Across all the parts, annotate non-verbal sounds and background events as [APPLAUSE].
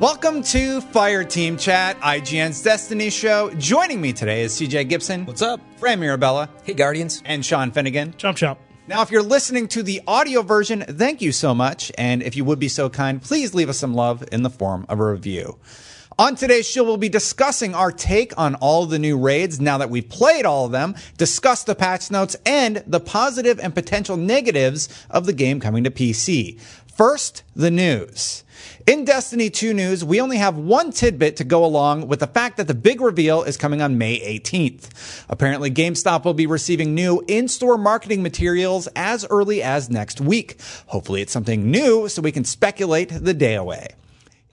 Welcome to Fire Team Chat, IGN's Destiny show. Joining me today is CJ Gibson. What's up? Fran Mirabella. Hey, Guardians. And Sean Finnegan. Chomp chomp. Now, if you're listening to the audio version, thank you so much. And if you would be so kind, please leave us some love in the form of a review. On today's show, we'll be discussing our take on all the new raids now that we've played all of them, discuss the patch notes, and the positive and potential negatives of the game coming to PC. First, the news. In Destiny 2 news, we only have one tidbit to go along with the fact that the big reveal is coming on May 18th. Apparently, GameStop will be receiving new in-store marketing materials as early as next week. Hopefully it's something new so we can speculate the day away.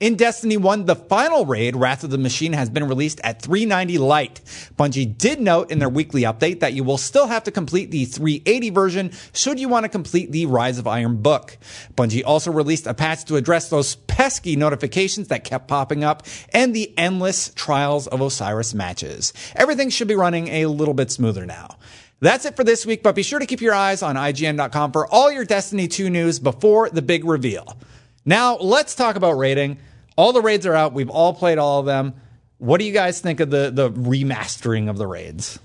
In Destiny 1, the final raid, Wrath of the Machine, has been released at 390 light. Bungie did note in their weekly update that you will still have to complete the 380 version should you want to complete the Rise of Iron book. Bungie also released a patch to address those pesky notifications that kept popping up and the endless Trials of Osiris matches. Everything should be running a little bit smoother now. That's it for this week, but be sure to keep your eyes on IGN.com for all your Destiny 2 news before the big reveal. Now, let's talk about raiding. All the raids are out. We've all played all of them. What do you guys think of the the remastering of the raids?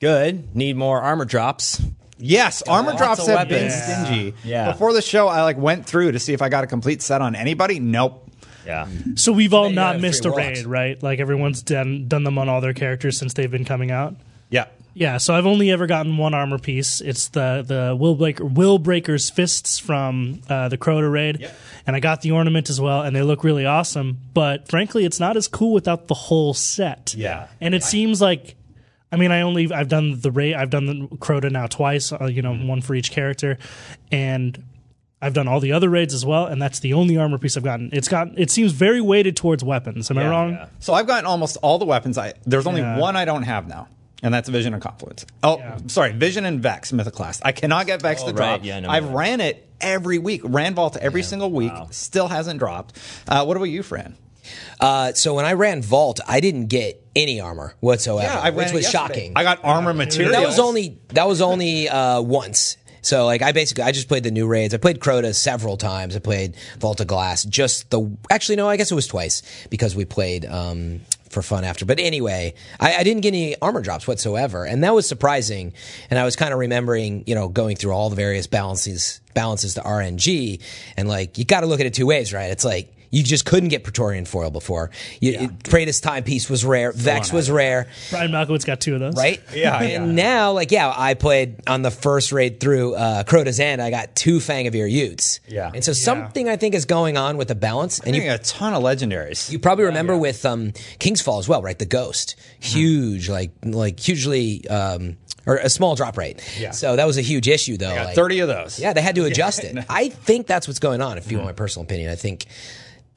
Good. Need more armor drops. Yes, armor drops have been weapons. stingy. Yeah. Before the show, I like went through to see if I got a complete set on anybody. Nope. Yeah. So we've all you not missed a raid, right? Like everyone's done done them on all their characters since they've been coming out. Yeah. Yeah, so I've only ever gotten one armor piece. It's the the Will Breaker, Will Breaker's fists from uh, the Crota raid, and I got the ornament as well, and they look really awesome. But frankly, it's not as cool without the whole set. Yeah. and it seems like, I mean, I only I've done the raid, I've done the Crota now twice. Uh, you know, one for each character, and I've done all the other raids as well, and that's the only armor piece I've gotten. It's got it seems very weighted towards weapons. Am I wrong? yeah. So I've gotten almost all the weapons. I there's only Yeah. one I don't have now, and that's Vision and Confluence. Oh, Yeah. sorry, Vision and Vex Mythoclast. I cannot get Vex to right. drop. Yeah, I know I've that. ran it every week, ran Vault every single week, still hasn't dropped. Uh, what about you, Fran? Uh, so when I ran Vault, I didn't get any armor whatsoever, Yeah, I ran which was yesterday. shocking. I got armor materials. that was only that was only uh, once. So like I basically I just played the new raids. I played Crota several times. I played Vault of Glass. Just the actually no, I guess it was twice because we played um, for fun after. But anyway, I, I didn't get any armor drops whatsoever, and that was surprising. And I was kind of remembering, you know, going through all the various balances balances to RNG, and like you got to look at it two ways, right? It's like. You just couldn't get Praetorian foil before. You, it- Praedyth's timepiece was rare. Vex was rare Brian Malkowitz got two of those. right? Yeah, And yeah. now, like, yeah, I played on the first raid through uh, Crota's End. I got two Fang of Ir Yûts. Yeah. And so something I think is going on with the balance. And And you, a ton of legendaries. you probably remember with um, King's Fall as well, right? The Ghost, huge, like, like hugely, um, or a small drop rate. Yeah. So that was a huge issue, though. got like- 30 of those. Yeah, they had to [LAUGHS] adjust it. I think that's what's going on. If you want my personal opinion, I think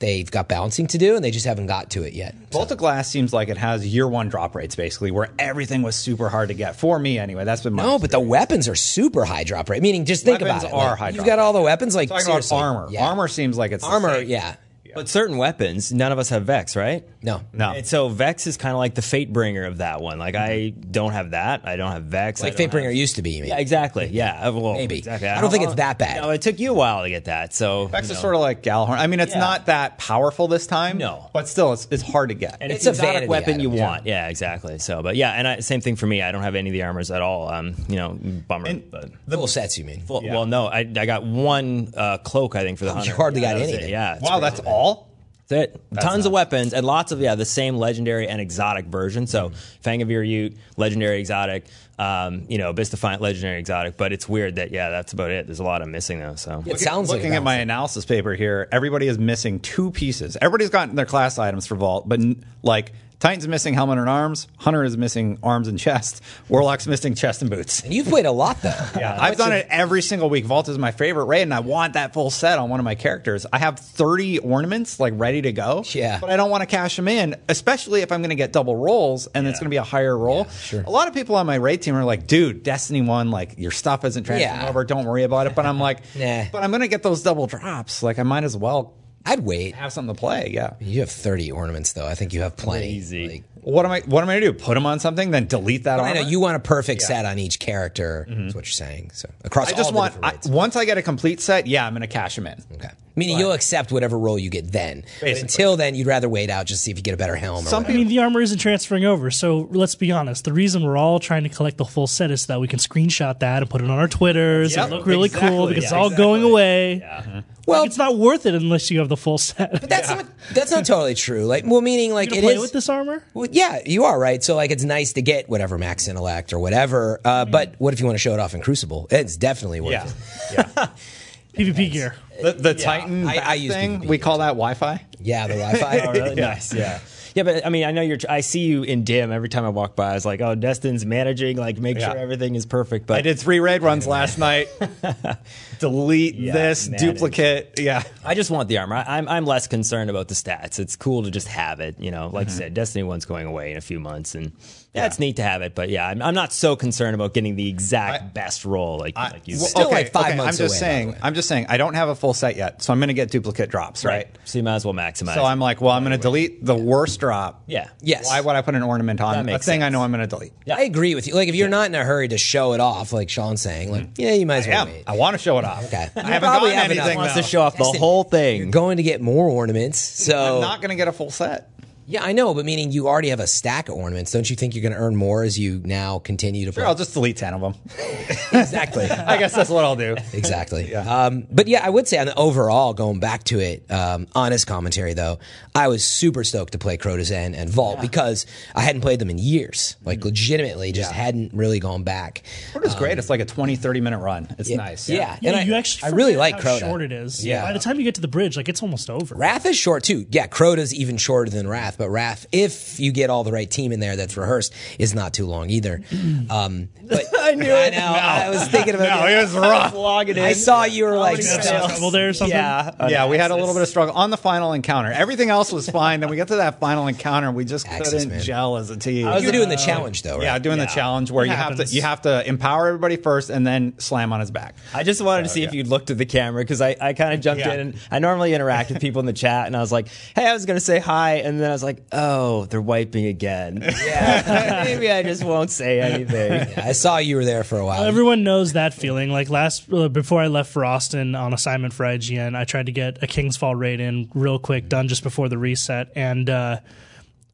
they've got balancing to do, and they just haven't got to it yet. Vault of Glass seems like it has year one drop rates basically, where everything was super hard to get for me anyway. That's been my No, but the weapons are super high drop rate. Meaning, just think Weapons about it. are Like, high You've drop got all the weapons. Like talking about armor. Yeah. Armor seems like it's the armor. same. Yeah. But certain weapons, none of us have Vex, right? No. No. And so Vex is kind of like the fate bringer of that one. Like I don't have that. I don't have Vex. Like fate don't have- used to be. You? Yeah, exactly. Yeah. Uh, Well, Maybe. Exactly. I don't think it's that bad. No, it took you a while to get that. So Vex you is sort of like Gjallarhorn. I mean, it's Yeah. not that powerful this time. No. But still, it's, it's hard to get. And It's it's, a a exotic vanity weapon you want. Yeah. exactly. So, but yeah, and I, same thing for me. I don't have any of the armors at all. Um, you know, bummer. And- but Full sets. You mean? well, well, no, I, I got one uh, cloak. I think for the hunter. you hardly Yeah, got that anything. it. Yeah. wow, that's cool. All? That's it. Tons of weapons and lots of yeah the same legendary and exotic version. So Fang of Ir Yût, legendary exotic, um, you know, Abyss Defiant, legendary exotic. But it's weird that yeah, that's about it. There's a lot of missing though. So It sounds like Looking a at my analysis paper here, everybody is missing two pieces. Everybody's gotten their class items for Vault, but n- like Titan's missing helmet and arms, Hunter is missing arms and chest, Warlock's missing chest and boots. And you've played a lot though. [LAUGHS] Yeah, I've done it every single week. Vault is my favorite raid, and I want that full set on one of my characters. I have 30 ornaments like ready to go. Yeah. But I don't want to cash them in, especially if I'm going to get double rolls and it's going to be a higher roll. sure. A lot of people on my raid team are like, dude, Destiny 1, like your stuff isn't transferring Yeah. over. Don't worry about it. But I'm like, [LAUGHS] Nah. but I'm going to get those double drops. Like I might as well I'd wait. have something to play. Yeah. You have 30 ornaments though. I think you have plenty. Easy. Like, What am I? What am I gonna do? Put them on something, then delete that? I armor? know you want a perfect set on each character. Is what you're saying. So across Mm-hmm. I just all the want. different I, raids. once I get a complete set, yeah, I'm gonna cash them in. Okay. Meaning you'll accept whatever role you get then. But Basically. until then, you'd rather wait out just to see if you get a better helm. Or Some whatever. I mean, the armor isn't transferring over. So let's be honest. The reason we're all trying to collect the full set is so that we can screenshot that and put it on our Twitters Yep, and look really exactly. cool because Yeah, it's all exactly. going away. Well- well, it's not worth it unless you have the full set. That's not that's not totally true. Like, well, meaning like you it play is. with this armor? Well, yeah, you are right. So like, it's nice to get whatever max intellect or whatever. Uh, but what if you want to show it off in Crucible? It's definitely worth Yeah, it. yeah. [LAUGHS] PvP gear. The, the Titan I- back I use thing, PvP. we call that Wi-Fi. Yeah, the Wi-Fi. [LAUGHS] Oh, really? [LAUGHS] Nice. Yeah. Yeah, but I mean, I know you're. I see you in dim every time I walk by. I was like, "Oh, Destin's managing. Like, make Yeah. sure everything is perfect." But I did three raid runs last night. [LAUGHS] Delete Yeah, this manage. duplicate. Yeah, I just want the armor. I, I'm I'm less concerned about the stats. It's cool to just have it. You know, like Mm-hmm. you said, Destiny One's going away in a few months, and yeah, it's neat to have it. But yeah, I'm, I'm not so concerned about getting the exact best role like like you Well, said. Still like five months I'm just away, saying. I'm just saying. I don't have a full set yet, so I'm going to get duplicate drops, right? So you might as well maximize. So I'm like, well, I'm going to delete the worst drop. yeah, Yes. Why would I put an ornament on That a makes thing I know I'm going to delete? Yeah. I agree with you. Like, if you're not in a hurry to show it off, like Sean's saying, like, mm-hmm. yeah, you might as well Yeah, wait. I want to show it off. Okay. I haven't probably gotten have enough. anything. wants to show off the whole thing. Going to get more ornaments. So I'm not going to get a full set. Yeah, I know, but meaning you already have a stack of ornaments. Don't you think you're going to earn more as you now continue to play? Sure, I'll just delete ten of them. [LAUGHS] exactly. [LAUGHS] I guess that's what I'll do. Exactly. Yeah. Um, but yeah, I would say on the overall, going back to it, um, honest commentary though, I was super stoked to play Crota's End and Vault because I hadn't played them in years. Like legitimately, just hadn't really gone back. It was great. It's like a 20, 30 minute run. It's nice. Yeah. Yeah, and I, you actually. I really like how Crota. short it is. Yeah. By the time you get to the bridge, like it's almost over. Wrath is short too. Yeah, Crota's even shorter than Wrath, but Wrath, if you get all the right team in there that's rehearsed, is not too long either. Um, but [LAUGHS] I knew it. I know. I was thinking about [LAUGHS] No, it. it was rough. Logging in. I saw you were like, You got there or something? Yeah, Yeah, we had a little bit of struggle on the final encounter. Everything else was fine. Then we got to that final encounter, and we just Axis, couldn't man. gel as a team. you were doing the challenge though, right? yeah, doing the challenge where It you have to you have to empower everybody first, and then slam on his back. I just wanted to see if you'd looked at the camera because I, I kind of jumped Yeah. in and I normally interact with people in the chat and I was like, hey, I was going to say hi. And then I was like, oh, they're wiping again. [LAUGHS] Yeah. [LAUGHS] Maybe I just won't say anything. I saw you were there for a while. Everyone knows that feeling. Like last, uh, before I left for Austin on assignment for IGN, I tried to get a King's Fall raid in real quick, done just before the reset, and uh,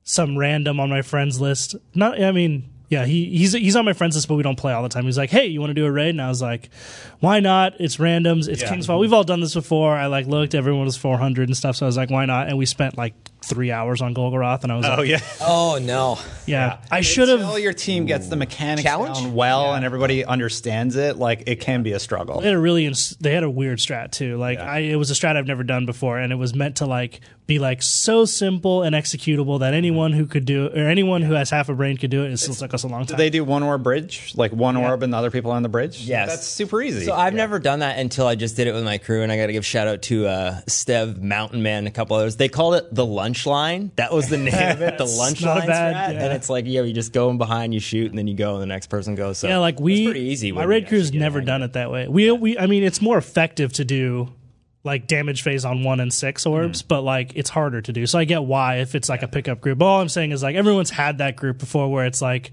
some random on my friends list. Not, I mean, yeah, he he's he's on my friends list, but we don't play all the time. He's like, "Hey, you want to do a raid?" And I was like, "Why not? It's randoms. It's Yeah. King's Fall. We've all done this before." I like looked, everyone was 400 and stuff, so I was like, "Why not?" And we spent like three hours on Golgoroth, and I was like, Oh yeah. oh no. "Yeah, I should have." Until your team gets the mechanics Challenge? down well and everybody understands it, like it can be a struggle. They had a really ins- they had a weird strat too. Like I, it was a strat I've never done before, and it was meant to like be like so simple and executable that anyone who could do or anyone who has half a brain could do it. It still took us a long time. They do one orb bridge, like one orb and the other people on the bridge. Yes. that's super easy. So I've never done that until I just did it with my crew, and I got to give shout out to uh, Stev, Mountain Man, and a couple others. They called it the lunch line. That was the [LAUGHS] name of it, the lunch not line bad- strat. yeah. And it's like, yeah, you just go in behind, you shoot, and then you go, and the next person goes. So yeah, like we it's pretty easy. My raid crew's never done it that way. We we I mean it's more effective to do like damage phase on one and six Mm-hmm. orbs, but like it's harder to do. So I get why if it's like a pickup group. All I'm saying is like everyone's had that group before where it's like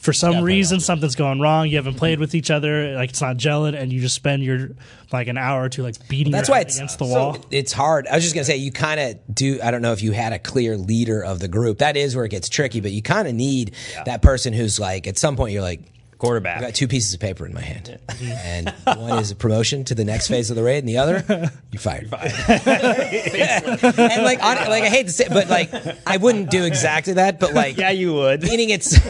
for some reason something's going wrong. You haven't played with each other, like it's not gelling, and you just spend your like an hour or two like beating That's your why head it's against the so wall. It's hard. I was just gonna say you kind of do. I don't know if you had a clear leader of the group. That is where it gets tricky. But you kind of need that person who's like at some point you're like. Quarterback. I've got two pieces of paper in my hand, and one is a promotion to the next phase of the raid, and the other, you're fired. [LAUGHS] and like, on, like I hate to say, but like, I wouldn't do exactly that. But like, Yeah, you would. meaning it's [LAUGHS]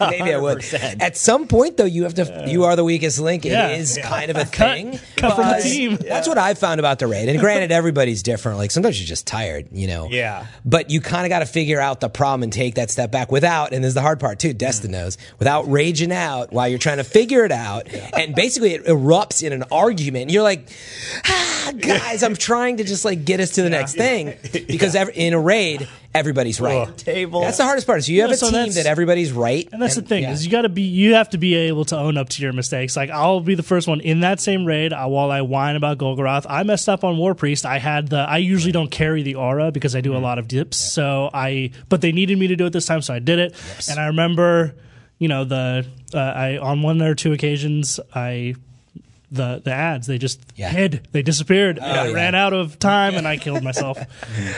maybe I would. 100%. At some point, though, you have to. You are the weakest link. It Yeah. is kind of a [LAUGHS] thing. cut from the team. That's what I've found about the raid. And granted, everybody's different. Like sometimes you're just tired, you know. Yeah. But you kind of got to figure out the problem and take that step back without. And this is the hard part too. Destin mm. knows without raging out while you're trying to figure it out, and basically it erupts in an argument. You're like, ah, guys, I'm trying to just like get us to the next thing [LAUGHS] because every, in a raid, everybody's right. Table. That's the hardest part. Is you have Yeah, a so team that everybody's right, And that's the thing yeah. is you got to be you have to be able to own up to your mistakes. Like I'll be the first one in that same raid. Uh, while I whine about Golgoroth, I messed up on War Priest. I had the I usually don't carry the aura because I do a lot of dips. So I but they needed me to do it this time, so I did it. And I remember, you know, the uh, I on one or two occasions I. The, the ads they just Yeah. hid they disappeared and I yeah. ran out of time and I [LAUGHS] killed myself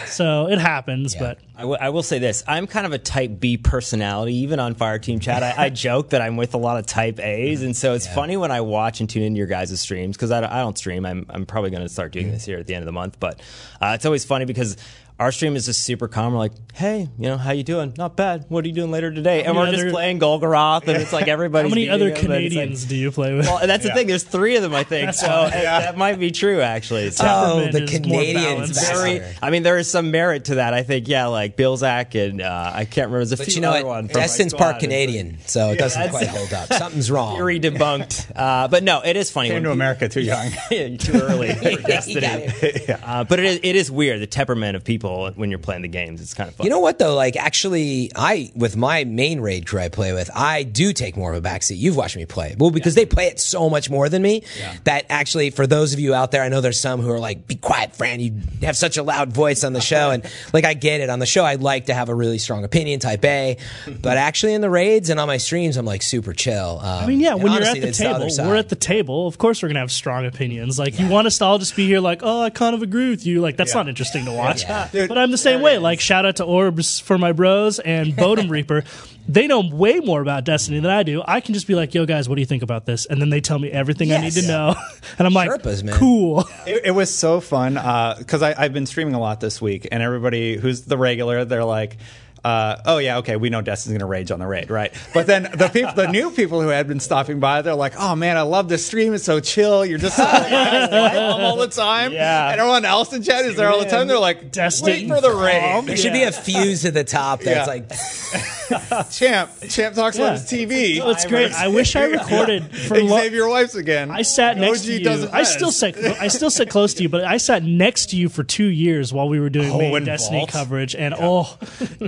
so it happens but I, w- I will say this: I'm kind of a Type B personality. Even on Fire Team Chat, I, I [LAUGHS] joke that I'm with a lot of Type A's, and so it's funny when I watch and tune into your guys' streams because I, don't- I don't stream. I'm I'm probably going to start doing this here at the end of the month, but uh, it's always funny because. Our stream is just super calm. We're like, "Hey, you know, how you doing? Not bad. What are you doing later today?" And we're just playing Golgoroth, and it's like [LAUGHS] everybody. how many other him, and like- Canadians do you play with well, and that's the thing. There's three of them, I think. So [LAUGHS] why. uh, that might be true, actually. So Oh, the Canadians. very. I mean, there is some merit to that. I think, yeah, like Bilzak and uh, I can't remember. There's a But few you know other what? one. from my Destin's squad. part Canadian, so it doesn't quite hold up. Something's wrong. [LAUGHS] Theory debunked. Uh, but no, it is funny. Came to America too young. Too early for You Destiny. uh, but it is, it is weird the temperament of people when you're playing the games. It's kind of fun. You know what though? Like actually, I with my main raid crew I play with, I do take more of a backseat. You've watched me play, well, because they play it so much more than me. That actually, for those of you out there, I know there's some who are like, "Be quiet, Fran. You have such a loud voice on the [LAUGHS] show." And like, I get it on the show. I'd like to have a really strong opinion, type A. But actually, in the raids and on my streams, I'm like super chill. Um, I mean, yeah, and when you're at the table, other we're at the table. Of course, we're gonna have strong opinions. Like, you want us to all just be here, like, oh, I kind of agree with you. Like, that's not interesting to watch. Dude, but I'm the same way. Like, shout out to Orbs for my bros and Bodum [LAUGHS] Reaper. They know way more about Destiny than I do. I can just be like, yo, guys, what do you think about this? And then they tell me everything I need Yes. to know. [LAUGHS] and I'm like, Sherpas, man. cool. It, it was so fun uh, because I I've been streaming a lot this week, and everybody who's the regular, they're like. Uh, oh yeah, okay. We know Destin's gonna rage on the raid, right? But then the people, the new people who had been stopping by, they're like, "Oh man, I love this stream. It's so chill. You're just so [LAUGHS] nice, calm all the time." Yeah. And everyone else in chat is there all the time. They're like, Destin, "Wait for the calm. raid." There should be a fuse at the top that's Yeah. like [LAUGHS] Champ, Champ talks Yeah. about his TV. Oh, it's great. I wish I [LAUGHS] recorded for lo- Xavier Wipes again. I sat next OG to you. I still mess. sit. I still sit close to you, but I sat next to you for two years while we were doing Oh, main Destiny Vault? coverage, and oh,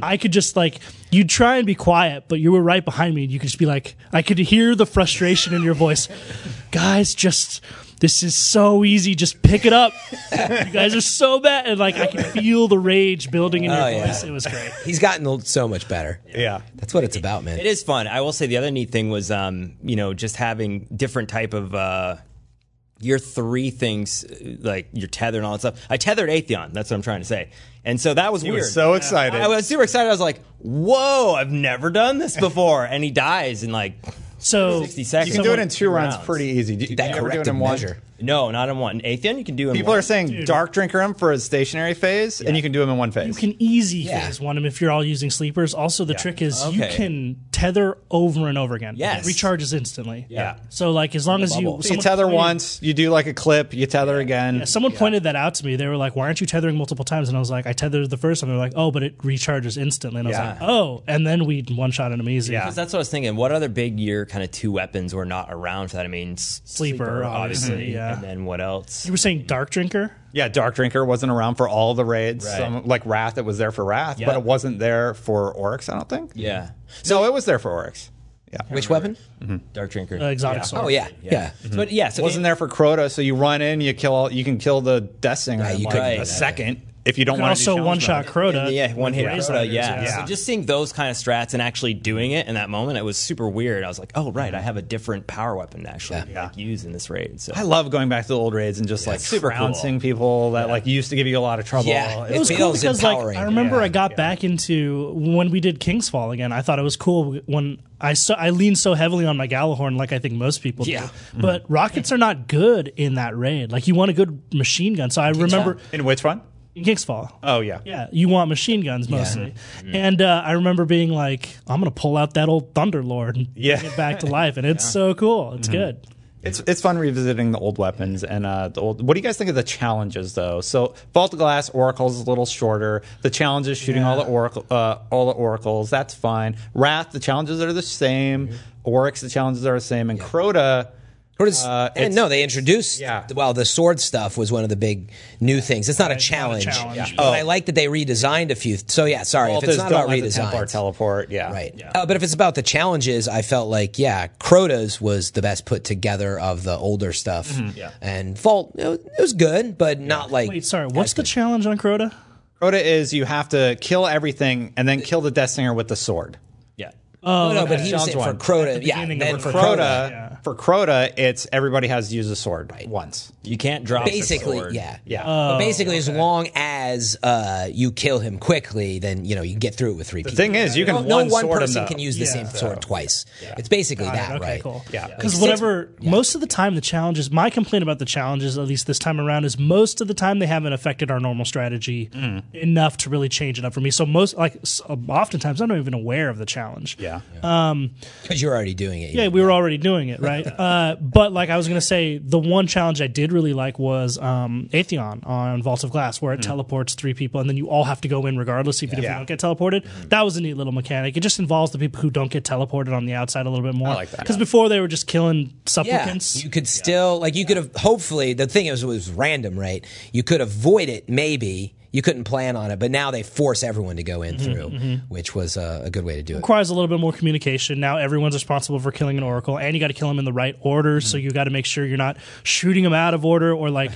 I could just like you'd try and be quiet, but you were right behind me, and you could just be like, I could hear the frustration in your voice, guys. Just this is so easy. Just pick it up. you guys are so bad, and like I could feel the rage building in your Oh, yeah. voice. It was great. he's gotten so much better. Yeah. That's what it's about, man. It is fun. I will say the other neat thing was, um, you know, just having different type of uh, your three things, uh, like your tether and all that stuff. I tethered Atheon. That's what I'm trying to say. And so that was He weird. was so excited. I was super excited. I was like, "Whoa! I've never done this before." And he dies in like So 60 seconds. You can do it in two Someone- rounds pretty easy. Do, that you ever do it corrective in one? measure. No, not in one. Atheon, you can do in People one. are saying dark drinker him for his stationary phase, and you can do him in one phase. You can easy Yeah. phase one 'em if you're all using sleepers. Also, the trick is you can tether over and over again. Yes. It recharges instantly. Yeah. So like as long as you bubble. So you tether pointed- once, you do like a clip, you tether again. Yeah, someone pointed that out to me. They were like, "Why aren't you tethering multiple times?" And I was like, "I tethered the first time." They're like, "Oh, but it recharges instantly." And I was Yeah. like, "Oh!" And then we one shot him easy. Yeah. Because that's what I was thinking. What other big year kind of two weapons were not around for that? I mean, s- Sleeper, obviously, yeah. And then what else? You were saying dark drinker. Yeah, Dark Drinker wasn't around for all the raids. Right. Some, like Wrath, it was there for Wrath, Yeah. but it wasn't there for Oryx, I don't think. Yeah. So it was there for Oryx. Yeah. Which weapon? Dark Drinker. Uh, exotic sword. Oh yeah, yeah. But yeah, so It wasn't there for Crota, so you run in, you kill all, you can kill the Death Singer Yeah, in like could- a Right. second if you don't You can want also to one shot Crota. Yeah, one hit Razor Crota, yeah. yeah. So just seeing those kind of strats and actually doing it in that moment, it was super weird. I was like, oh right, I have a different power weapon to actually Yeah. like, use in this raid. So I love going back to the old raids and just like super cool. people that like used to give you a lot of trouble. Yeah. It was cool feels because like. I remember Yeah, I got back into when we did King's Fall again. I thought it was cool when I so, I leaned so heavily on my Gjallarhorn, like I think most people Yeah. do. But mm-hmm. rockets are not good in that raid. Like you want a good machine gun. So I remember In which one? In King's Fall. Oh yeah. Yeah, you want machine guns mostly. And uh, I remember being like, I'm going to pull out that old Thunderlord and Yeah. bring it back to [LAUGHS] life. And it's so cool. It's good. It's it's fun revisiting the old weapons and uh, the old. What do you guys think of the challenges though? So Vault of Glass Oracle is a little shorter. The challenges shooting all the oracle uh, all the oracles that's fine. Wrath the challenges are the same. Oryx the challenges are the same. And Crota. Or does- Uh, and no, they introduced. Yeah. Well, the sword stuff was one of the big new things. It's not a Right, not a challenge. challenge. Yeah. But I like that they redesigned a few. So yeah, sorry Vault if it's not about let the redesign. teleport. Yeah. Right. Uh, but if it's about the challenges, I felt like, yeah, Crota's was the best put together of the older stuff. Mm-hmm. Yeah. And Vault, it was, it was good, but not like. Wait, sorry. What's the challenge on Crota? Crota is you have to kill everything and then kill the Death Singer with the sword. Yeah. no, no, but okay. he was Challenge saying for one. Crota. Yeah. beginning Then for Crota, Crota. Yeah. for Crota, it's everybody has to use a sword once. You can't drop the Basically, sword. yeah. Yeah. But basically, as long as uh, you kill him quickly, then you know you can get through it with three The people. thing is, you can no, no one one sword person though. can use the Yeah. same sword twice. It's basically Got it. that, okay, right? cool. Yeah. Because Like, whatever, yeah. most of the time, the challenges, my complaint about the challenges, at least this time around, is most of the time they haven't affected our normal strategy Mm. enough to really change it up for me. So most, like, oftentimes I'm not even aware of the challenge. Yeah. Because you're already doing it. Yeah, we were already doing it, right? [LAUGHS] uh, but like I was gonna say, the one challenge I did really like was um, Atheon on Vault of Glass, where it teleports three people, and then you all have to go in regardless, even if Yeah. you don't get teleported. That was a neat little mechanic. It just involves the people who don't get teleported on the outside a little bit more. I like that. Because before they were just killing Yeah, supplicants. you could still like you could have hopefully the thing is it was random, right? You could avoid it maybe. You couldn't plan on it, but now they force everyone to go in through, which was uh, a good way to do it. requires a little bit more communication. Now everyone's responsible for killing an oracle, and you got to kill them in the right order. So you got to make sure you're not shooting them out of order, or like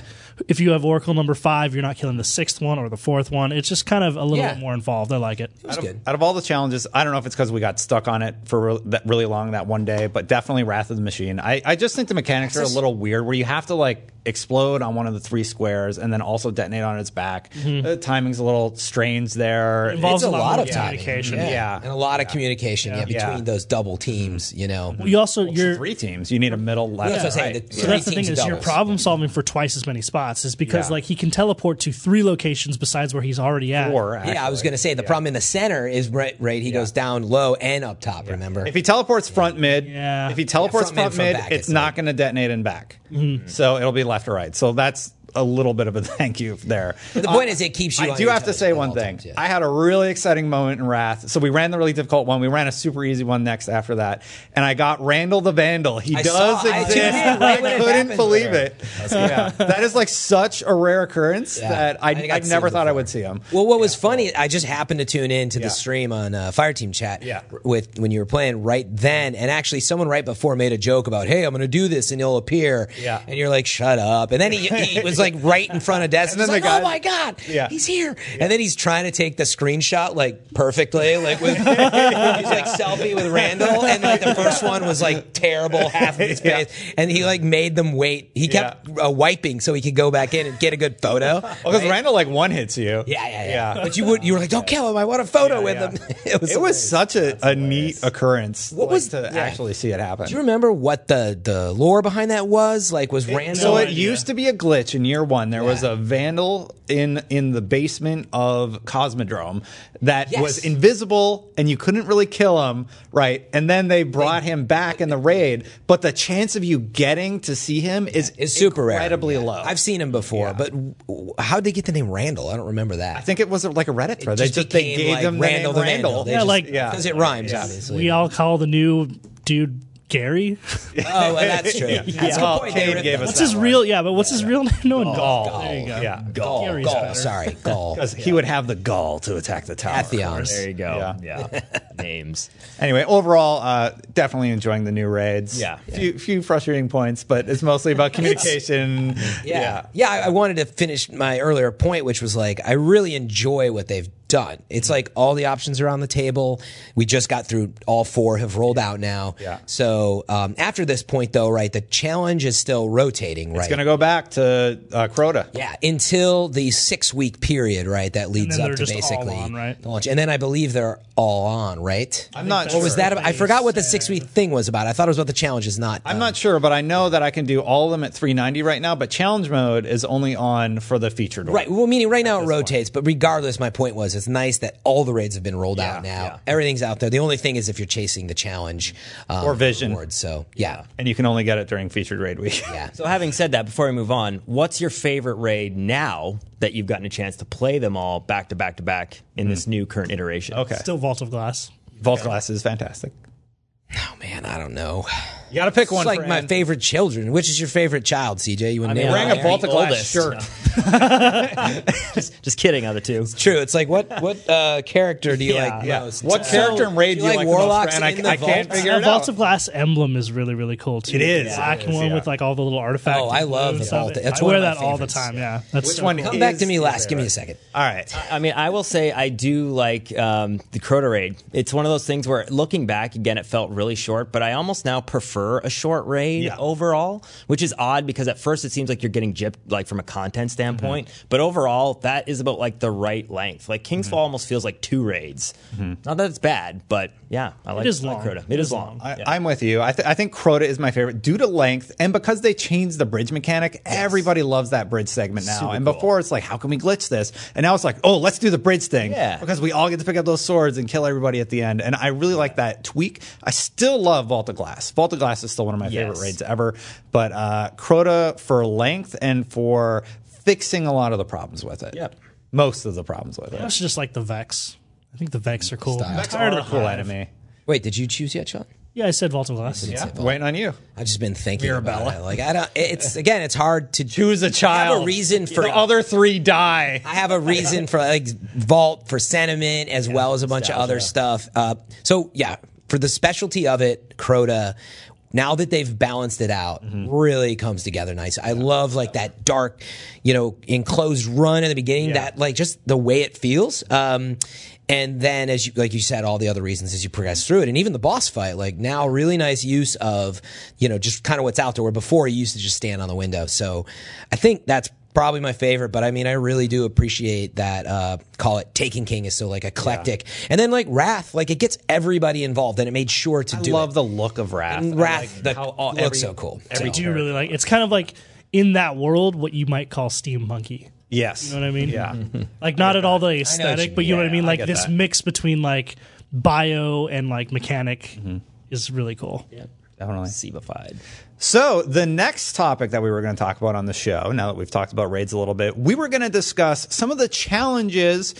if you have oracle number five, you're not killing the sixth one or the fourth one. It's just kind of a little Yeah. bit more involved. I like it. It was Out good. of, out of all the challenges, I don't know if it's because we got stuck on it for re- that really long that one day, but definitely Wrath of the Machine. I, I just think the mechanics are a little weird where you have to like explode on one of the three squares and then also detonate on its back. Mm-hmm. The timing's a little strange there. involves It's a a lot lot more of time. communication. Yeah. Yeah. and a lot of communication. Yeah, between Yeah. those double teams, you know. You also It's you're three teams. You need a middle left. That's what I'm saying, right. the- so Three that's the thing teams is you're doubles. problem solving for twice as many spots is because Yeah. like he can teleport to three locations besides where he's already at. Four, Yeah, I was going to say the problem in the center is right. Right, he goes down low and up top. Remember? If he teleports front mid, Yeah. if he teleports front mid, front, front mid, back, it's it's not going to detonate in back. Mm-hmm. So it'll be left or right. So that's a little bit of a [LAUGHS] thank you there. The point is, it keeps you I do have to say one thing. times, yeah. I had a really exciting moment in Wrath. So we ran the really difficult one. We ran a super easy one next after that, and I got Randall the Vandal. He I does saw- I exist. in right I couldn't believe it. Yeah. that is like such a rare occurrence Yeah. that I, I I, never thought I would see him. Well, what was funny, I just happened to tune in to the stream on uh, Fire Team Chat with when you were playing right then, and actually someone right before made a joke about, "Hey, I'm going to do this, and he'll appear." Yeah. and you're like, "Shut up!" And then he, he [LAUGHS] was like right in front of Des. And then like, guy- "Oh my god, Yeah. he's here!" And then he's trying to take the screenshot like perfectly, like with [LAUGHS] he's like selfie with Randall, and like the first one was like terrible, half of his [LAUGHS] Yeah. face, and he like made them wait. He kept uh, wiping so he could go back in and get a good photo. [LAUGHS] Because Randall like one hits you. Yeah, yeah, yeah. Yeah. But you would you were like, don't kill him. I want a photo Yeah, with yeah. him. it was, It was such a, a neat occurrence What like, was- to yeah. actually see it happen. Do you remember what the the lore behind that was? Like, was Randall? So it used to be a glitch in year one. There was a vandal in in the basement of Cosmodrome that Yes. was invisible and you couldn't really kill him, right? And then they brought him back in the raid, but the chance of you getting to see him is is super incredibly Yeah. low. I've seen him before, Yeah. but w- how'd they get the name Randall? I don't remember that. I think it was like a Reddit thread. They just just they gave like, them Randall the the name Vandal. Randall. They Yeah, just- like yeah. because it rhymes. Yeah. Obviously. we all call the new dude Gary. [LAUGHS] oh, well, that's true. That's a good Well, point. Kane gave us What's that his one. real? Yeah, but what's his real name? No one knows. Gall. There you go. Yeah. Gall. Gary's Gall. better. Sorry, Gall. [LAUGHS] Because he would have the gall to attack the tower. Atheons. There you go. Yeah. Yeah. [LAUGHS] Names. [LAUGHS] Anyway, overall, uh, definitely enjoying the new raids. Yeah. Few, few frustrating points, but it's mostly about [LAUGHS] communication. Yeah. Yeah. I, I wanted to finish my earlier point, which was like, I really enjoy what they've done. It's like all the options are on the table. We just got through all four have rolled out now. Yeah. So um, after this point, though, right, the challenge is still rotating, right? It's going to go back to uh, Crota. yeah, until the six week period, right? That leads up to basically on, right? the launch, and then I believe they're all on, right? I'm not Or was that? About, I forgot what the six week thing was about. I thought it was about the challenges, not. I'm um, not sure, but I know that I can do all of them at 390 right now. But challenge mode is only on for the featured. Right. Well, meaning right now it rotates, but regardless, my point was it's nice that all the raids have been rolled out now. yeah. Everything's out there. The only thing is if you're chasing the challenge um, Or vision. rewards. So yeah, and you can only get it during featured raid week. yeah. [LAUGHS] So having said that, before we move on, what's your favorite raid now that you've gotten a chance to play them all back to back to back in this new current iteration? Okay, Still Vault of Glass. Vault Glass is fantastic. Oh man, I don't know. You got to pick It's one. like for my favorite children. Which is your favorite child, CJ? You and mean, nail Wearing it. a Vault the of Glass oldest. shirt. [LAUGHS] just, just kidding, other two. True. It's like what what uh, character do you Yeah, like Yeah. most? What So, character and raid do do you you like, like the most? warlocks And I, in the I can't vault? figure The it Vault of Glass emblem is really really cool too. It is. The black It is, one yeah. with like all the little artifacts. Oh, I and love blue the and stuff. Vault. That's I one wear of my that all the favorites. time. Yeah, that's Which so one cool. Come back to me last. Give me a second. All right. I mean, I will say I do like um, the Crota raid. It's one of those things where, looking back, again, it felt really short, but I almost now prefer a short raid Yeah. overall, which is odd because at first it seems like you're getting gypped, like from a content standpoint, Mm-hmm. but overall, that is about like the right length. Like Kingsfall Mm-hmm. almost feels like two raids. Not that it's bad, but yeah, I like is I like long. Crota. It it is is long. long. I, Yeah. I'm with you. I, th- I think Crota is my favorite due to length and because they changed the bridge mechanic. Everybody loves that bridge segment now. Super and cool. before it's like, how can we glitch this? And now it's like, oh, let's do the bridge thing. Yeah. Because we all get to pick up those swords and kill everybody at the end. And I really like that tweak. I still love Vault of Glass. Vault of Glass is still one of my favorite raids ever. But uh, Crota for length and for fixing a lot of the problems with it. Yep. Most of the problems with it. I also just like the Vex. I think the Vex are cool. Style. Vex Are the cool enemy. Wait, did you choose yet, Sean? Yeah, I said Vault of Glass. Yeah. Vault. Waiting on you. I've just been thinking Mirabella. about it. Like I don't. It's again, it's hard to Choose a child. I have a reason for the other three die. I have a reason for like Vault for sentiment as well as a bunch of other stuff. Uh, so yeah, for the specialty of it, Crota. Now that they've balanced it out, really comes together nice. I love like that dark, you know, enclosed run in the beginning. Yeah. That like just the way it feels. Um, and then as you like you said, all the other reasons as you progress through it, and even the boss fight, like now really nice use of you know just kind of what's out there. Where before you used to just stand on the window. So I think that's probably my favorite. But I mean, I really do appreciate that. Uh, call it Taken King is so like eclectic, and then like Wrath, like it gets everybody involved, and it made sure to do. I do love it. the look of Wrath. And Wrath like the, how all- looks every- so cool. I So- do really like. It's kind of like in that world what you might call steampunky. Yes. You know what I mean? Yeah. [LAUGHS] Like not at all the aesthetic, mean. but you know what I mean. Like get this that. mix between like bio and like mechanic is really cool. Yeah, Definitely. Seabified. So, the next topic that we were going to talk about on the show, now that we've talked about raids a little bit, we were going to discuss some of the challenges,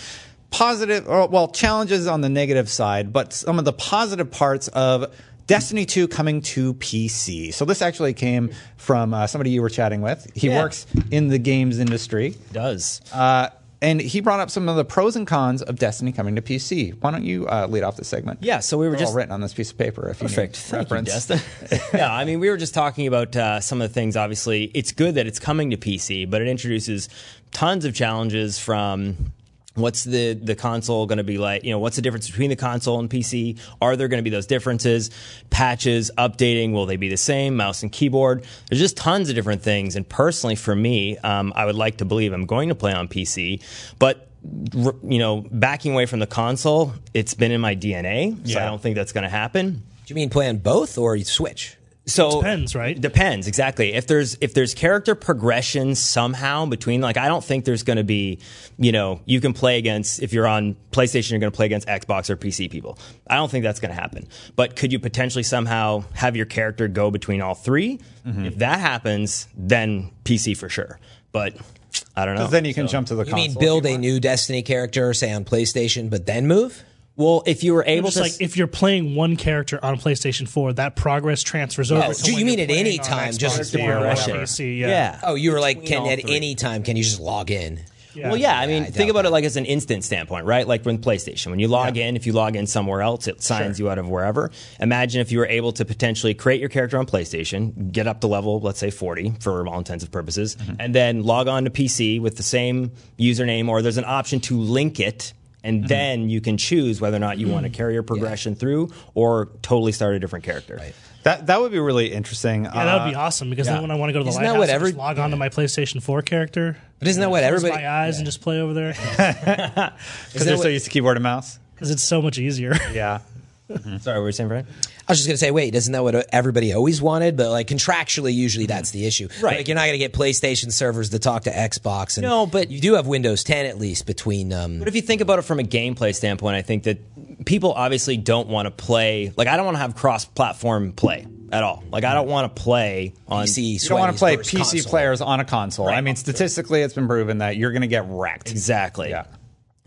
positive, or well, challenges on the negative side, but some of the positive parts of Destiny 2 coming to PC. So, this actually came from uh, somebody you were chatting with. He Yeah. works in the games industry. Does. Uh, and he brought up some of the pros and cons of Destiny coming to PC. Why don't you uh, lead off the segment? Yeah, so we were They're just all written on this piece of paper. If Perfect. you Thank you, reference. Destin. [LAUGHS] yeah, I mean, we were just talking about uh, some of the things. Obviously, it's good that it's coming to PC, but it introduces tons of challenges from what's the the console going to be like? You know what's the difference between the console and pc are there going to be those differences? Patches updating will they be the same? Mouse and keyboard? There's just tons of different things and personally for me um, i would like to believe i'm going to play on pc but you know backing away from the console it's been in my dna so i don't think that's going to happen. Do you mean play on both or you switch? So Depends, right? Depends exactly. If there's if there's character progression somehow between like I don't think there's going to be you know you can play against if you're on PlayStation you're going to play against Xbox or PC people. I don't think that's going to happen. But could you potentially somehow have your character go between all 3 Mm-hmm. If that happens, then PC for sure. But I don't know. Then you can jump to the You console. mean build a new Destiny character, say on PlayStation, but then move? Well, if you were able to Just to like if you're playing one character on PlayStation 4, that progress transfers over. To do you mean at any time, just One or progression? PC, yeah. yeah. Oh, you were like, Between can at three. any time can you just log in? Yeah. Well, yeah, I mean, I think about that. it like as an instant standpoint, right? Like when PlayStation, when you log in, if you log in somewhere else, it signs you out of wherever. Imagine if you were able to potentially create your character on PlayStation, get up to level, let's say 40 for all intensive purposes, mm-hmm. and then log on to PC with the same username, or there's an option to link it. And mm-hmm. then you can choose whether or not you want to mm. carry your progression through or totally start a different character. That that would be really interesting. Yeah, that would be uh, awesome because yeah. then when I want to go to the Isn't that lighthouse, what I just log on to my PlayStation 4 character, But isn't that what everybody? my eyes and just play over there [LAUGHS] because they're that so used to keyboard and mouse. [LAUGHS] because it's so much easier. Yeah. [LAUGHS] Sorry, what were you saying, Brian? I was just gonna say, wait, isn't that what everybody always wanted? But like contractually, usually that's the issue. Right. Like you're not gonna get PlayStation servers to talk to Xbox. And No, but- you do have Windows 10 at least between. Um, But if you think about it from a gameplay standpoint, I think that people obviously don't want to play. Like, I don't want to have cross-platform play at all. Like, I don't want to play on PC. You don't want to play PC console. players on a console. I mean, statistically, it's been proven that you're going to get wrecked. Exactly. Yeah.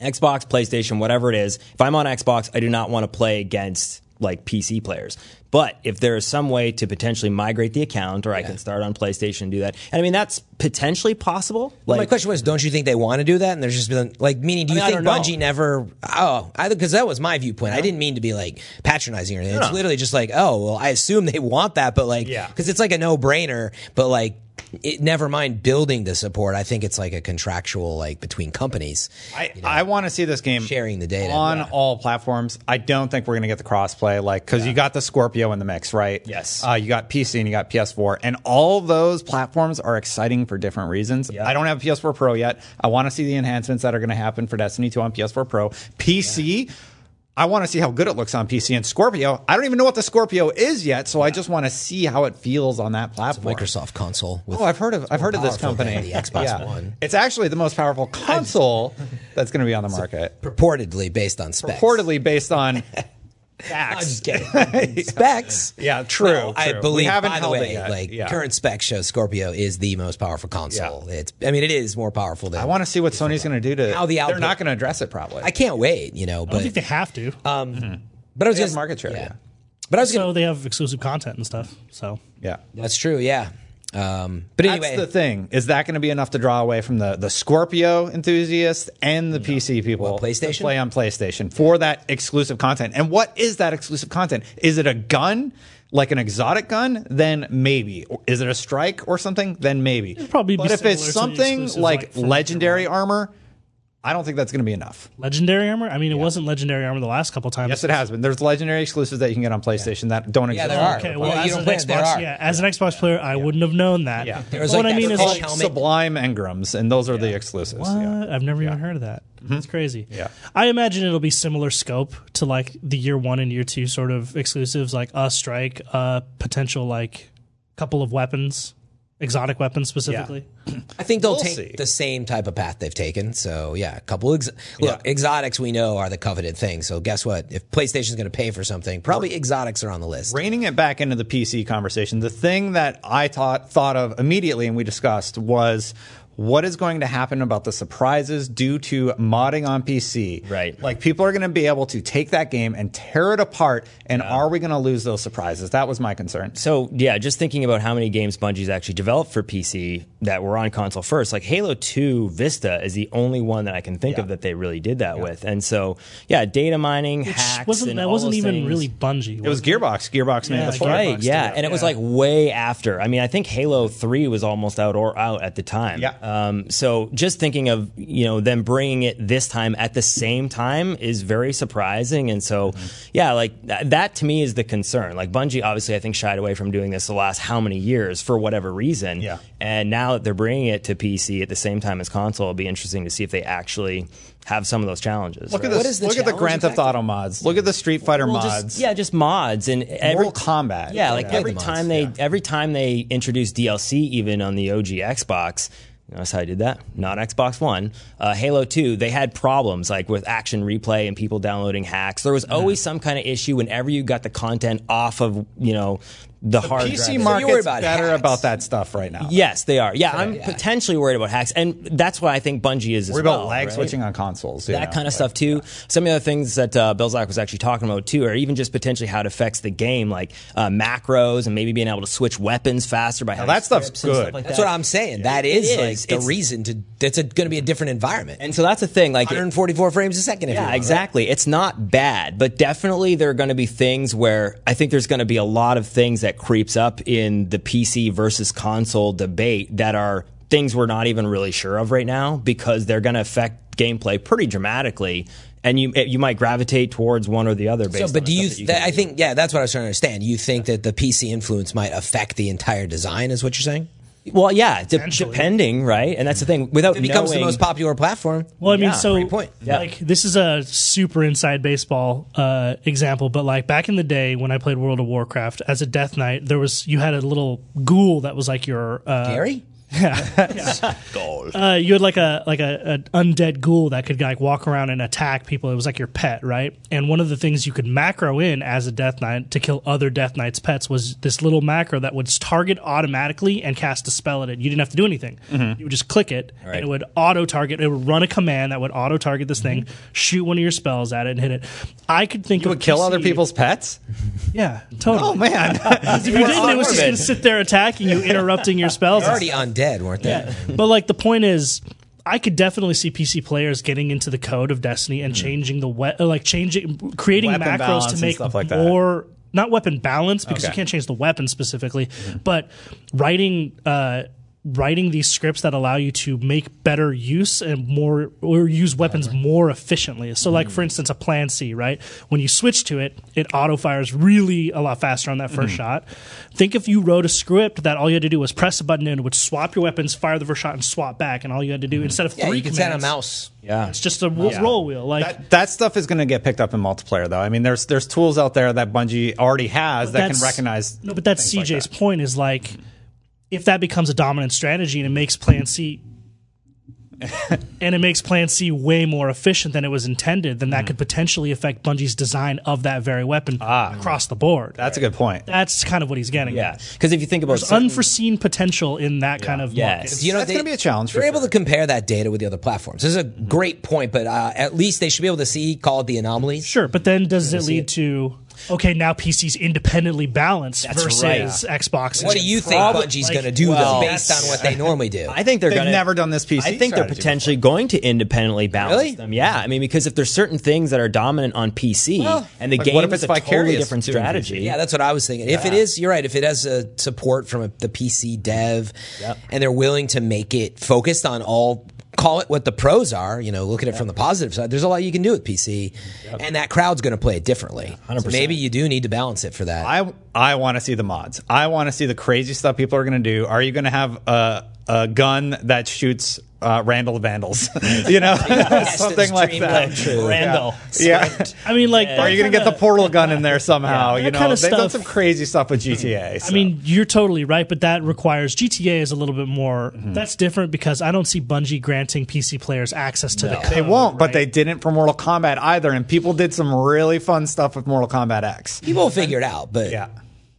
Xbox, PlayStation, whatever it is. If I'm on Xbox, I do not want to play against like PC players. But if there is some way to potentially migrate the account, or I can start on PlayStation and do that, and I mean that's potentially possible. Well, my question was, don't you think they want to do that? And there's just been like, meaning, do you I mean, think know. Bungie never? Oh, because that was my viewpoint. I didn't mean to be like patronizing or anything. It's no. literally just like, oh, well, I assume they want that, but like, Yeah. because it's like a no brainer. But like, it, never mind building the support. I think it's like a contractual like between companies. I, I want to see this game Sharing the data. on Yeah. all platforms. I don't think we're going to get the crossplay, like because you got the Scorpio in the mix, right? Yes. Uh, you got PC and you got PS4, and all those platforms are exciting for different reasons. I don't have a PS4 Pro yet. I want to see the enhancements that are going to happen for Destiny 2 on PS4 Pro. PC. I want to see how good it looks on PC and Scorpio. I don't even know what the Scorpio is yet, so I just want to see how it feels on that platform. Microsoft console. With Oh, I've heard of I've heard of this company. the Xbox One. It's actually the most powerful console that's going to be on the market. purportedly based on specs. Reportedly based on [LAUGHS] I'm just kidding. [LAUGHS] specs. [LAUGHS] Yeah, true. No, I true. We believe. haven't by the way, yet. like Yeah. current specs show, Scorpio is the most powerful console. It's. I mean, it is more powerful than. I want to see what Sony's going to do to. How the they're not going to address it probably. I can't wait. You know, I but don't think they have to. Um, mm-hmm. but I was They have gonna market share, yeah. But I was so gonna. they have exclusive content and stuff. So yeah. That's true. Yeah. Um, but That's anyway, the thing. Is that going to be enough to draw away from the, the Scorpio enthusiasts and the PC people What, PlayStation? to play on PlayStation for that exclusive content? And what is that exclusive content? Is it a gun? Like an exotic gun, then maybe. Is it a strike or something? Then maybe. probably be but if it's similar to the something like, like, from legendary armor, I don't think that's going to be enough. legendary armor. I mean, it wasn't legendary armor the last couple times. Yes, it has been. There's legendary exclusives that you can get on PlayStation that don't exist. Yeah, exist. there are. Okay, Well, well, you as don't an play there Xbox, are. yeah, as an Xbox player, I wouldn't have known that. Yeah. But was what like I that mean is like, helmet. Sublime engrams, and those are the exclusives. what? Yeah. I've never even heard of that. Mm-hmm. That's crazy. Yeah. I imagine it'll be similar scope to like the year one and year two sort of exclusives, like a strike, a potential like couple of weapons, exotic weapons specifically. [CLEARS THROAT] I think they'll We'll take see. the same type of path they've taken. So yeah, a couple. Ex- look, exotics we know are the coveted thing. So guess what? If PlayStation's going to pay for something, probably exotics are on the list. Reining it back into the PC conversation, the thing that I thought thought of immediately and we discussed was what is going to happen about the surprises due to modding on PC. Right. Like people are going to be able to take that game and tear it apart, and are we going to lose those surprises? That was my concern. So yeah, just thinking about how many games Bungie's actually developed for PC that were on console first, like Halo 2 Vista is the only one that I can think of that they really did that with. And so yeah, data mining, Which hacks, wasn't and that all wasn't those even things. really Bungie. It was Gearbox. Gearbox made Yeah, the. Gearbox Right, yeah, it, and it was like way after. I mean, I think Halo Three was almost out or out at the time. Yeah. Um, so just thinking of you know them bringing it this time at the same time is very surprising, and so Mm-hmm. yeah, like th- that to me is the concern. Like Bungie, obviously, I think shied away from doing this the last how many years for whatever reason. Yeah. And now that they're bringing it to PC at the same time as console, it'll be interesting to see if they actually have some of those challenges. Look right? at this. the Look at the Grand Theft? Auto mods. Look at the Street Fighter Well, mods. Just, yeah, just mods and every Mortal Kombat. Yeah, like Yeah. every The mods, time they yeah. every time they introduce DLC, even on the OG Xbox. Notice how I did that? Not Xbox One. Uh, Halo 2, they had problems like with action replay and people downloading hacks. There was always some kind of issue whenever you got the content off of, you know, the, hard PC drive. So you're market's worried about better hacks. about that stuff right now. Yes, they are. Yeah, I'm yeah. potentially worried about hacks, and that's what I think Bungie is as Worry well. about lag right? switching on consoles. that know, kind of like- stuff too. Some of the things that uh, Bill Zach was actually talking about too, or even just potentially how it affects the game, like uh, macros and maybe being able to switch weapons faster by having that stuff's scripts and stuff good. like That's what I'm saying. That It is, is. like the reason to. It's going to be a different environment. And so that's the thing. Like, it- 144 frames a second. If you yeah, want, right? exactly. It's not bad, but definitely there are going to be things where I think there's going to be a lot of things that creeps up in the PC versus console debate that are things we're not even really sure of right now because they're going to affect gameplay pretty dramatically, and you you might gravitate towards one or the other. Based So, but do you? th- can I think yeah, that's what I was trying to understand. You think that the PC influence might affect the entire design? Is what you're saying? Well, yeah, de- depending, right? And that's the thing. Without It becomes the most popular platform. Well, I mean, Yeah, so point. Yeah. like this is a super inside baseball uh, example, but like back in the day when I played World of Warcraft as a Death Knight, there was you had a little ghoul that was like your uh, Gary? [LAUGHS] uh, you had like a like a, an undead ghoul that could like walk around and attack people. It was like your pet, right? And one of the things you could macro in as a Death Knight to kill other Death Knight's pets was this little macro that would target automatically and cast a spell at it. You didn't have to do anything. You would just click it, and it would auto target. It would run a command that would auto target this thing, shoot one of your spells at it, and hit it. I could think You of would kill PC other people's pets? [LAUGHS] Yeah, totally. Oh man. [LAUGHS] If you didn't, it was just going to sit there attacking you, interrupting your spells. They're already undead, weren't they? Yeah. but like the point is I could definitely see PC players getting into the code of Destiny and changing the we- uh, like changing creating Weapon macros to and make stuff like that. more not weapon balance because Okay. you can't change the weapon specifically, but writing uh writing these scripts that allow you to make better use and more or use weapons more efficiently. So like for mm. instance a plan C, right? When you switch to it, it auto fires really a lot faster on that 1st mm. shot. Think if you wrote a script that all you had to do was press a button and it would swap your weapons, fire the first shot and swap back and all you had to do mm-hmm. instead of Yeah, three you can set a mouse. Yeah. It's just a w- roll wheel like That, that stuff is going to get picked up in multiplayer, though. I mean, there's there's tools out there that Bungie already has that can recognize. No, but that's things like CJ's that. point is like if that becomes a dominant strategy and it makes Plan C [LAUGHS] and it makes Plan C way more efficient than it was intended, then that Hmm. could potentially affect Bungie's design of that very weapon across the board. Ah. That's a good point. That's kind of what he's getting. Yeah, because if you think about There's certain- unforeseen potential in that kind of Yes. market. You know, That's gonna be a challenge for They're able to compare that data with the other platforms. This is a great point, but uh, at least they should be able to see, call it the anomalies. Sure, but then does it lead it. to okay, now PC's independently balanced versus right. Xbox? What do you think Prob- Bungie's like, going to do well, though, based on what they normally do? I think they're They've gonna, never done this PC I think they're strategy potentially going to independently balance Really? them. Yeah, I mean, because if there's certain things that are dominant on PC and the Like, game what if is it's a totally different strategy, Yeah, that's what I was thinking. If it is, you're right. If it has a support from a, the PC dev, Yep. and they're willing to make it focused on all, call it what the pros are. You know, look at it from the positive side. There's a lot you can do with PC, and that crowd's going to play it differently. So maybe you do need to balance it for that. I I want to see the mods. I want to see the crazy stuff people are going to do. Are you going to have a a gun that shoots uh, Randall Vandals? [LAUGHS] you know, [LAUGHS] something like that. Randall. Yeah. I mean, like, Are you going to get the portal gun in there somehow? Yeah. You know, they've done some crazy stuff with GTA. I mean, you're totally right, but that requires GTA is a little bit more. Mm-hmm. That's different because I don't see Bungie granting PC players access to the. they won't, but they didn't for Mortal Kombat either. And people did some really fun stuff with Mortal Kombat X. People will figure it out, but Yeah.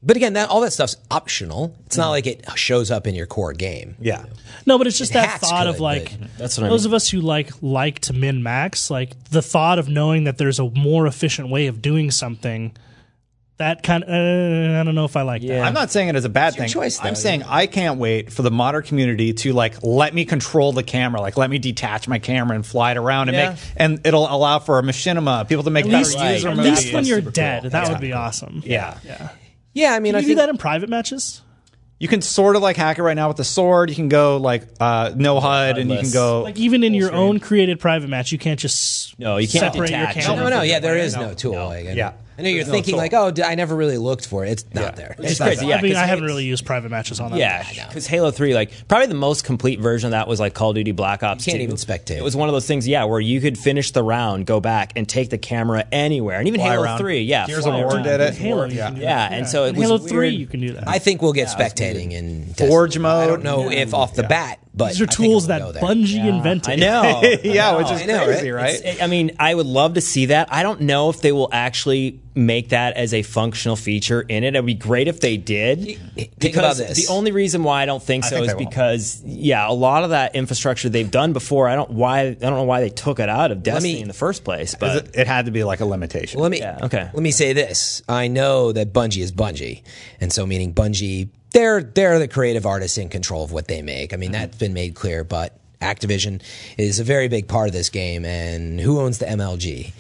But again, that all that stuff's optional. It's not like it shows up in your core game. Yeah. No, but it's just that hacks thought of could, like That's what I those mean. of us who like like to min max, like the thought of knowing that there's a more efficient way of doing something. That kind of uh, I don't know if I like that. I'm not saying it as a bad your thing. choice, though. I'm saying I can't wait for the modding community to like let me control the camera, like let me detach my camera and fly it around and Yeah. make and it'll allow for a machinima people to make At better least, user at movies. least when you're dead, cool. that would be awesome. yeah. yeah. Yeah, I mean, Can I you do think that in private matches? You can sort of like hack it right now with the sword. You can go like uh, no HUD, and you can go Like even in your own created private match, you can't just No, you can't separate your detach. camera. no, no, from yeah, there is there player. is no, tool. Like, and Yeah. I know you're There's no thinking tool. like, oh, d- I never really looked for it. It's Yeah. not there. It's It's not crazy. there. Yeah, I mean, 'cause I haven't it's- really used private matches on that. Yeah, because Halo Three, like probably the most complete version of that was like Call of Duty Black Ops. You can't 2. even spectate. It was one of those things, yeah, where you could finish the round, go back, and take the camera anywhere, and even Fly Halo around. Three, yeah, Gears fly of War around. did it. Halo, you Yeah. can do Yeah, that. and so it In was Halo weird. Three, you can do that. I think we'll get spectating in Forge Destiny. mode. I don't know if off the bat, but These are tools that go there. Bungie invented. I know, [LAUGHS] yeah, which is I know, crazy, right? right? I mean, I would love to see that. I don't know if they will actually make that as a functional feature in it. It'd be great if they did. Think because about this. the only reason why I don't think so think is they will. because yeah, a lot of that infrastructure they've done before. I don't why I don't know why they took it out of Destiny me- in the first place, But it, it had to be like a limitation. Let me Yeah, okay. Let me say this: I know that Bungie is Bungie, and so meaning Bungie, they're they're the creative artists in control of what they make. I mean, mm-hmm. that's been made clear. But Activision is a very big part of this game, and who owns the MLG?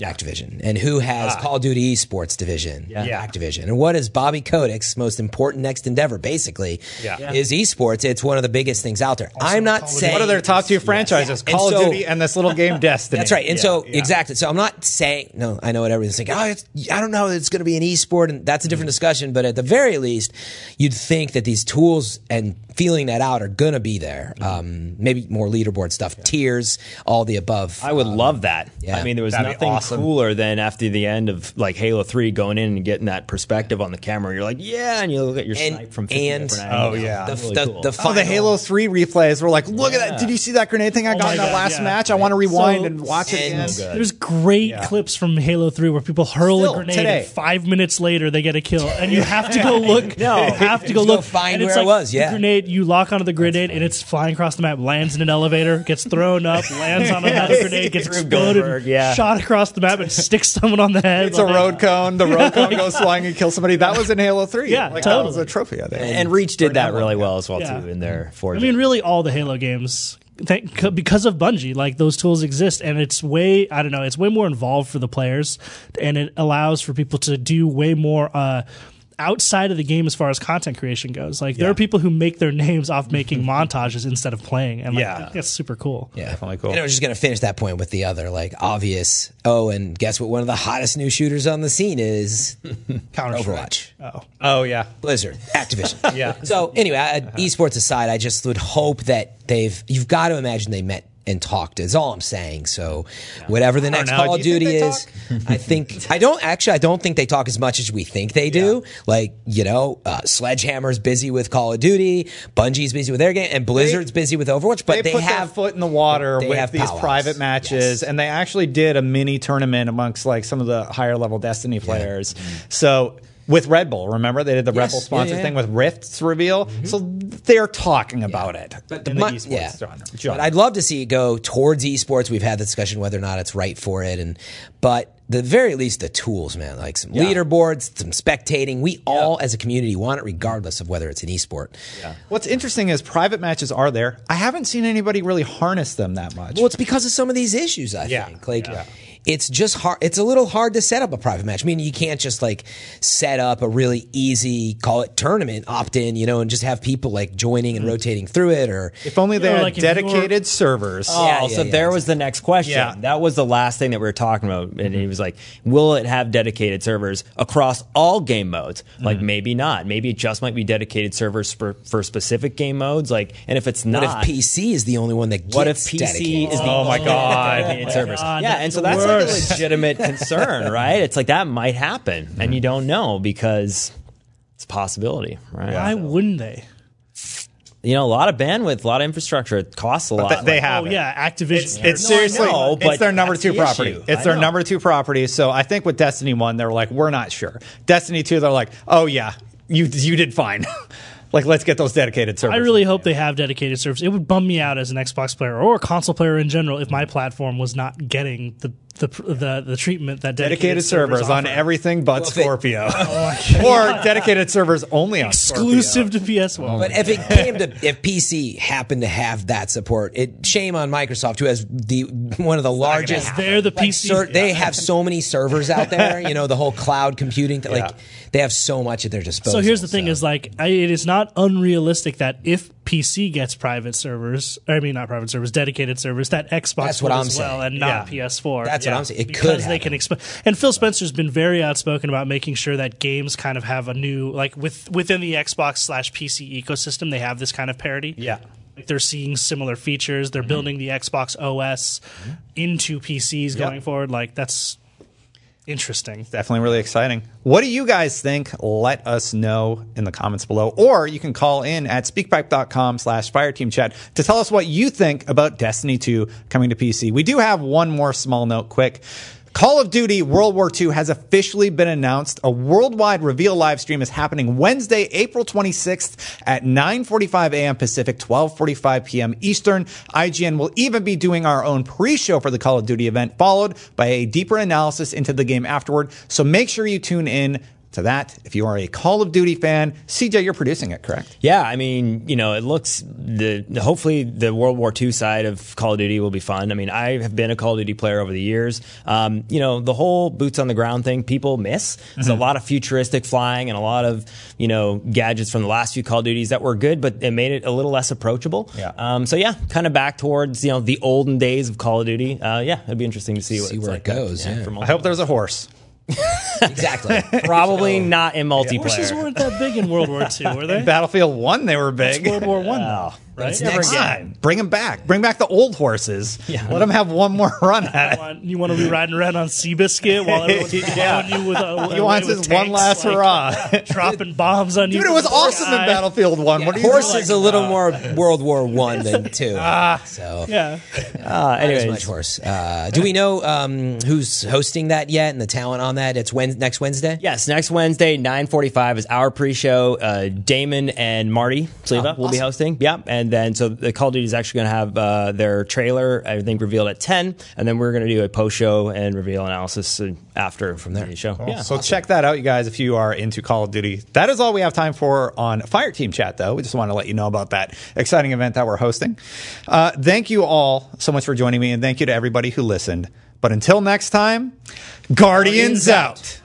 Activision. And who has ah. Call of Duty Esports division? Yeah. Activision. And what is Bobby Kotick's most important next endeavor, basically, Yeah. is esports. It's one of the biggest things out there. I'm not Call of Duty. saying. What are their top two franchises? And Call so- of Duty and this little game [LAUGHS] Destiny. That's right. And Yeah, so, yeah. exactly. So I'm not saying, no, I know what everyone's thinking. Oh, it's, I don't know. It's going to be an esport and that's a different mm-hmm. discussion. But at the very least, you'd think that these tools and feeling that out are going to be there. Mm-hmm. Um, maybe more leaderboard stuff, tiers, all the above. I would um, love that. yeah. I mean, there was That'd nothing awesome. Cooler than after the end of like Halo Three, going in and getting that perspective on the camera. You're like, yeah, and you look at your And- snipe from 50 and- different Oh, yeah. the, Really the, cool. the Oh, the Halo 3 replays were like, look at that. Did you see that grenade thing I oh got in that God, last yeah. match? I want to rewind So- and watch it And- again. There's great clips from Halo 3 where people hurl Still, a grenade today. and five minutes later they get a kill. And you have to go [LAUGHS] look. No. Have to go look. find and it's where it like was, yeah. Grenade, you lock onto the grenade and it's flying across the map, lands in an elevator, gets thrown up, [LAUGHS] lands on another grenade, gets exploded, yeah. shot across the map and sticks someone on the head. It's a road cone. The road cone [LAUGHS] goes flying and kills somebody. That was in Halo 3. Yeah, like, That was a trophy, I think. and Reach did that really well as well Yeah. too in their I mean, really, all the Halo games, thank, because of Bungie, like those tools exist, and it's way, I don't know, it's way more involved for the players, and it allows for people to do way more uh, outside of the game as far as content creation goes. Like, there are people who make their [LAUGHS] names off making [LAUGHS] montages instead of playing, and like, Yeah. That's super cool. Yeah. Definitely cool. And I was just going to finish that point with the other, like, obvious. Oh, and guess what? One of the hottest new shooters on the scene is [LAUGHS] Overwatch. Oh, oh, yeah. Blizzard, Activision. Yeah. So anyway, I, uh-huh. esports aside, I just would hope that they've. You've got to imagine they met and talked. Is all I'm saying. So whatever the next know. Call of Duty is, I think I don't actually. I don't think they talk as much as we think they do. Like you know, uh, Sledgehammer's busy with Call of Duty, Bungie's busy with their game, and Blizzard's busy with Overwatch. But they, they, have foot in the water they with have these private matches, Yes. and they actually did a mini tournament amongst like some of the higher level Destiny players. So with Red Bull, remember they did the Red Yes. Bull Yeah, sponsored yeah, thing with Rifts reveal. Mm-hmm. So they're talking about it But in my- the esports yeah. genre. But. I'd love to see it go towards esports. We've had the discussion whether or not it's right for it, and but the very least the tools, man, like some leaderboards, some spectating. We all as a community want it, regardless of whether it's an esport. What's interesting is private matches are there. I haven't seen anybody really harness them that much. Well, it's because of some of these issues. I Yeah. think like. Yeah. It's just hard. It's a little hard to set up a private match. I mean, you can't just like set up a really easy, call it tournament, opt in, you know, and just have people like joining and rotating through it. Or if only they Yeah, had like if you're- dedicated servers. Oh, Yeah, yeah, so yeah, there was the next question. Yeah. That was the last thing that we were talking about. And he was like, will it have dedicated servers across all game modes? Like, Mm-hmm. maybe not. Maybe it just might be dedicated servers for, for specific game modes. Like, and if it's not. what not, if PC is the only one that gets what if PC dedicated? is the Oh my only God. dedicated servers? God, yeah, and so the that's like a legitimate [LAUGHS] concern, right? It's like that might happen, and you don't know because it's a possibility, right? why wouldn't they? You know, a lot of bandwidth, a lot of infrastructure. It costs a lot. They Like, have Oh it. yeah, Activision. It's No, seriously, know, it's but their number two the property. issue. It's I their know. number two property. So I think with Destiny one, they're like, we're not sure. Destiny two, they're like, oh yeah, you you did fine. [LAUGHS] like let's get those dedicated servers. I really hope they have dedicated servers. It would bum me out as an Xbox player or a console player in general if my platform was not getting the the the, the treatment that dedicated, dedicated servers on everything but Well, if it- Scorpio, [LAUGHS] oh, or dedicated servers only on exclusive Scorpio. to PS1. But if it came to if PC happened to have that support, it shame on Microsoft who has the one of the largest. They're the like, PC. ser- They have so many servers out there. [LAUGHS] You know the whole cloud computing. Th- Like Yeah. they have so much at their disposal. So here's the thing: so- is like I, it is not unrealistic that if PC gets private servers, I mean not private servers, dedicated servers, that Xbox That's what would I'm as well, saying. and not Yeah. PS4. That's what I'm saying. It because could they can happen. expand. And Phil Spencer's been very outspoken about making sure that games kind of have a new like with within the Xbox slash PC ecosystem, they have this kind of parity. Yeah. Like they're seeing similar features. Mm-hmm. They're building the Xbox OS into PCs going forward. Like that's interesting. Definitely really exciting. What do you guys think? Let us know in the comments below. Or you can call in at speakpipe.com slash fireteamchat to tell us what you think about Destiny 2 coming to PC. We do have one more small note quick. Call of Duty World War II has officially been announced. A worldwide reveal live stream is happening Wednesday, April 26th at 9:45 a.m. Pacific, 12:45 p.m. Eastern. IGN will even be doing our own pre-show for the Call of Duty event, followed by a deeper analysis into the game afterward. So make sure you tune in to that. If you are a Call of Duty fan, CJ, you're producing it, correct? Yeah, I mean, you know, it looks the hopefully the World War II side of Call of Duty will be fun. I mean, I have been a Call of Duty player over the years. Um, you know, the whole boots on the ground thing, people miss. There's a lot of futuristic flying and a lot of you know gadgets from the last few Call of Duties that were good, but it made it a little less approachable. Yeah. Um, so yeah, kind of back towards you know the olden days of Call of Duty. Uh, yeah, it'd be interesting to see, See it's where like it goes, yeah. for I hope there's a horse. Exactly. [LAUGHS] Probably not in multiplayer. Horses weren't that big in World War II, were they? In Battlefield 1, they were big. World War One, though, right? It's Never next again. Bring them back. Bring back the old horses. Yeah. Let them have one more [LAUGHS] run at it. Want- You want to be riding around on Seabiscuit while [LAUGHS] everyone's Yeah. following you with a He wants his one last hurrah. [LAUGHS] dropping bombs on you. Dude, it was from the awesome in sky. Battlefield 1. what are you Horse doing? is a little more World War One than two. so Yeah, Uh, not as anyways, much horse. Uh, do we know um, who's hosting that yet and the talent on that? It's Wed next Wednesday. Yes, next Wednesday, nine forty-five is our pre-show. Uh, Damon and Marty Sliva Oh, will be hosting. Yep, and then so the Call of Duty is actually going to have uh, their trailer, I think, revealed at ten, and then we're going to do a post-show and reveal analysis uh, after from there. the show. Yeah, So check that out, you guys, if you are into Call of Duty. That is all we have time for on Fireteam Chat, though. We just want to let you know about that exciting event that we're hosting. Uh, thank you all so much for joining me, and thank you to everybody who listened. But until next time, Guardians, out.